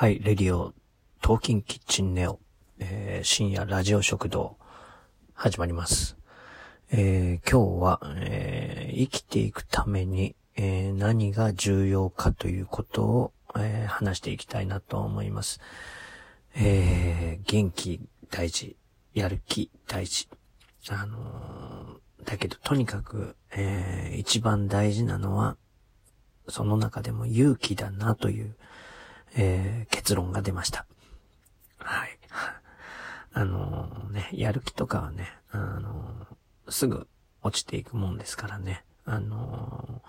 はい、レディオ、トーキンキッチンネオ、えー、深夜ラジオ食堂、始まります。えー、今日は、えー、生きていくために、え何が重要かということを、え話していきたいなと思います。え元気大事、やる気大事。あのだけどとにかく、え一番大事なのは、その中でも勇気だなという、えー、結論が出ました。はい。あのー、ね、やる気とかはね、あのー、すぐ落ちていくもんですからね。あの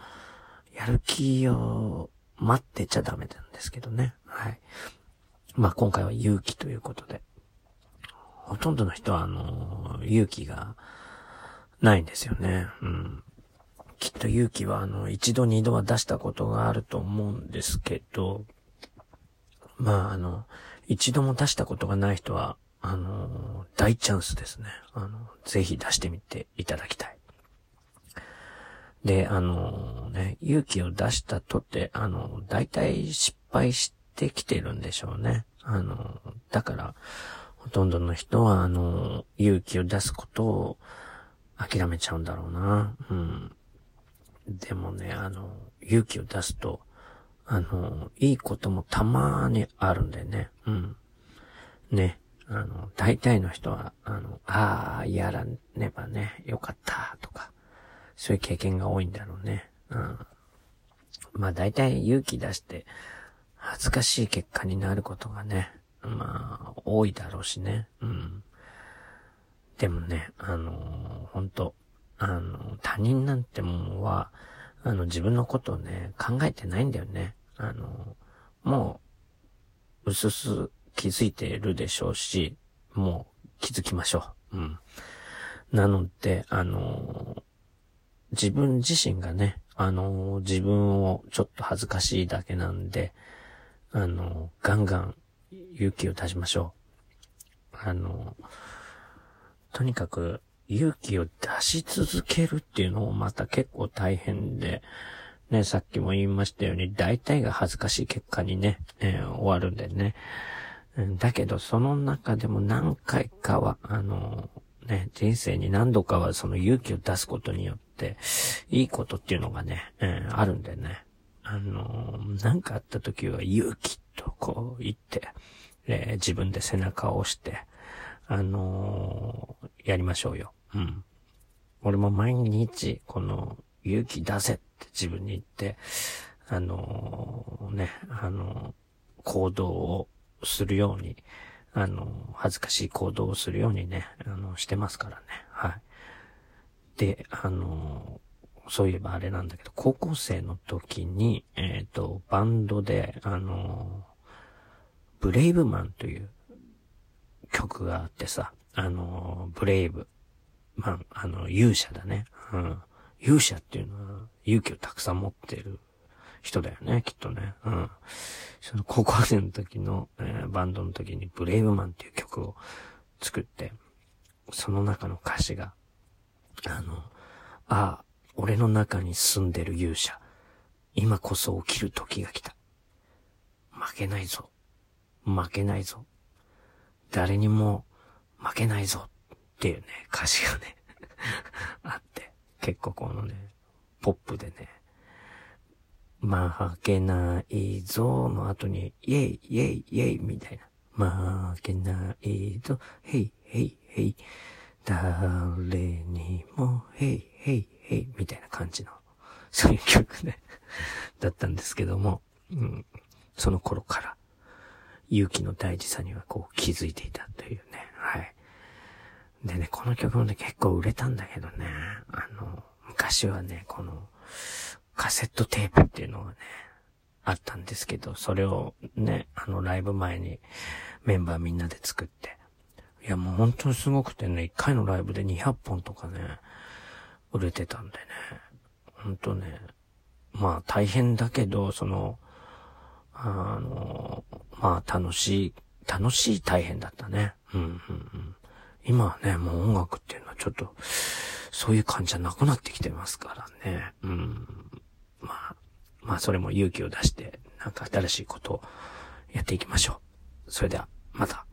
やる気を待ってちゃダメなんですけどね。はい。まあ、今回は勇気ということで。ほとんどの人は、あの勇気がないんですよね。うん。きっと勇気はあの、一度二度は出したことがあると思うんですけど、まああの、一度も出したことがない人は、あの、大チャンスですね。あの、ぜひ出してみていただきたい。で、あの、ね、勇気を出したとって、あの、大体失敗してきてるんでしょうね。あの、だから、ほとんどの人は、あの、勇気を出すことを諦めちゃうんだろうな。うん。でもね、あの、勇気を出すと、あの、いいこともたまーにあるんでね。うん。ね。あの、大体の人は、あの、ああ、やらねばね、よかった、とか、そういう経験が多いんだろうね。うん。まあ大体勇気出して、恥ずかしい結果になることがね、まあ、多いだろうしね。うん。でもね、あの本当あの、他人なんてもんは、あの、自分のことをね、考えてないんだよね。あの、もう、うすす気づいてるでしょうし、もう気づきましょう。うん。なので、あの、自分自身がね、あの、自分をちょっと恥ずかしいだけなんで、あの、ガンガン勇気を出しましょう。あの、とにかく、勇気を出し続けるっていうのもまた結構大変で、ね、さっきも言いましたように、大体が恥ずかしい結果にね、えー、終わるんでね。だけど、その中でも何回かは、あの、ね、人生に何度かはその勇気を出すことによって、いいことっていうのがね、えー、あるんでね。あのー、なんかあった時は勇気とこう言って、え自分で背中を押して、あのやりましょうよ。うん。俺も毎日、この、勇気出せって自分に言って、あのー、ね、あのー、行動をするように、あのー、恥ずかしい行動をするようにね、あの、してますからね。はい。で、あのそういえばあれなんだけど、高校生の時に、えっ、と、バンドで、あのブレイブマンという曲があってさ、あのブレイブ。まあ、あの、勇者だね。うん。勇者っていうのは勇気をたくさん持ってる人だよね、きっとね。うん。その高校生の時の、えー、バンドの時にブレイブマンっていう曲を作って、その中の歌詞が、あの、ああ、俺の中に住んでる勇者。今こそ起きる時が来た。負けないぞ。負けないぞ。誰にも負けないぞ。っていうね、歌詞がねあっ、結構このね、ポップでね、負けないぞの後に、イェイ、イェイ、イェイみたいな。負けないぞ、ヘイ、ヘイ、ヘイ。誰にも、ヘイ、ヘイ、ヘイ、みたいな感じの、そういう曲ねだったんですけども、うん、その頃から、勇気の大事さにはこう気づいていたというね、でね、この曲もね、結構売れたんだけどね、あの、昔はね、この、カセットテープっていうのがね、あったんですけど、それをね、あの、ライブ前にメンバーみんなで作って、いやもう本当にすごくてね、一回のライブで200本とかね、売れてたんでね、ほんとね、まあ大変だけど、その、あの、まあ楽しい、楽しい大変だったね。うん、うん、うん。今はね、もう音楽っていうのはちょっと、そういう感じじゃなくなってきてますからね。うん。まあ、まあそれも勇気を出して、なんか新しいことをやっていきましょう。それでは、また。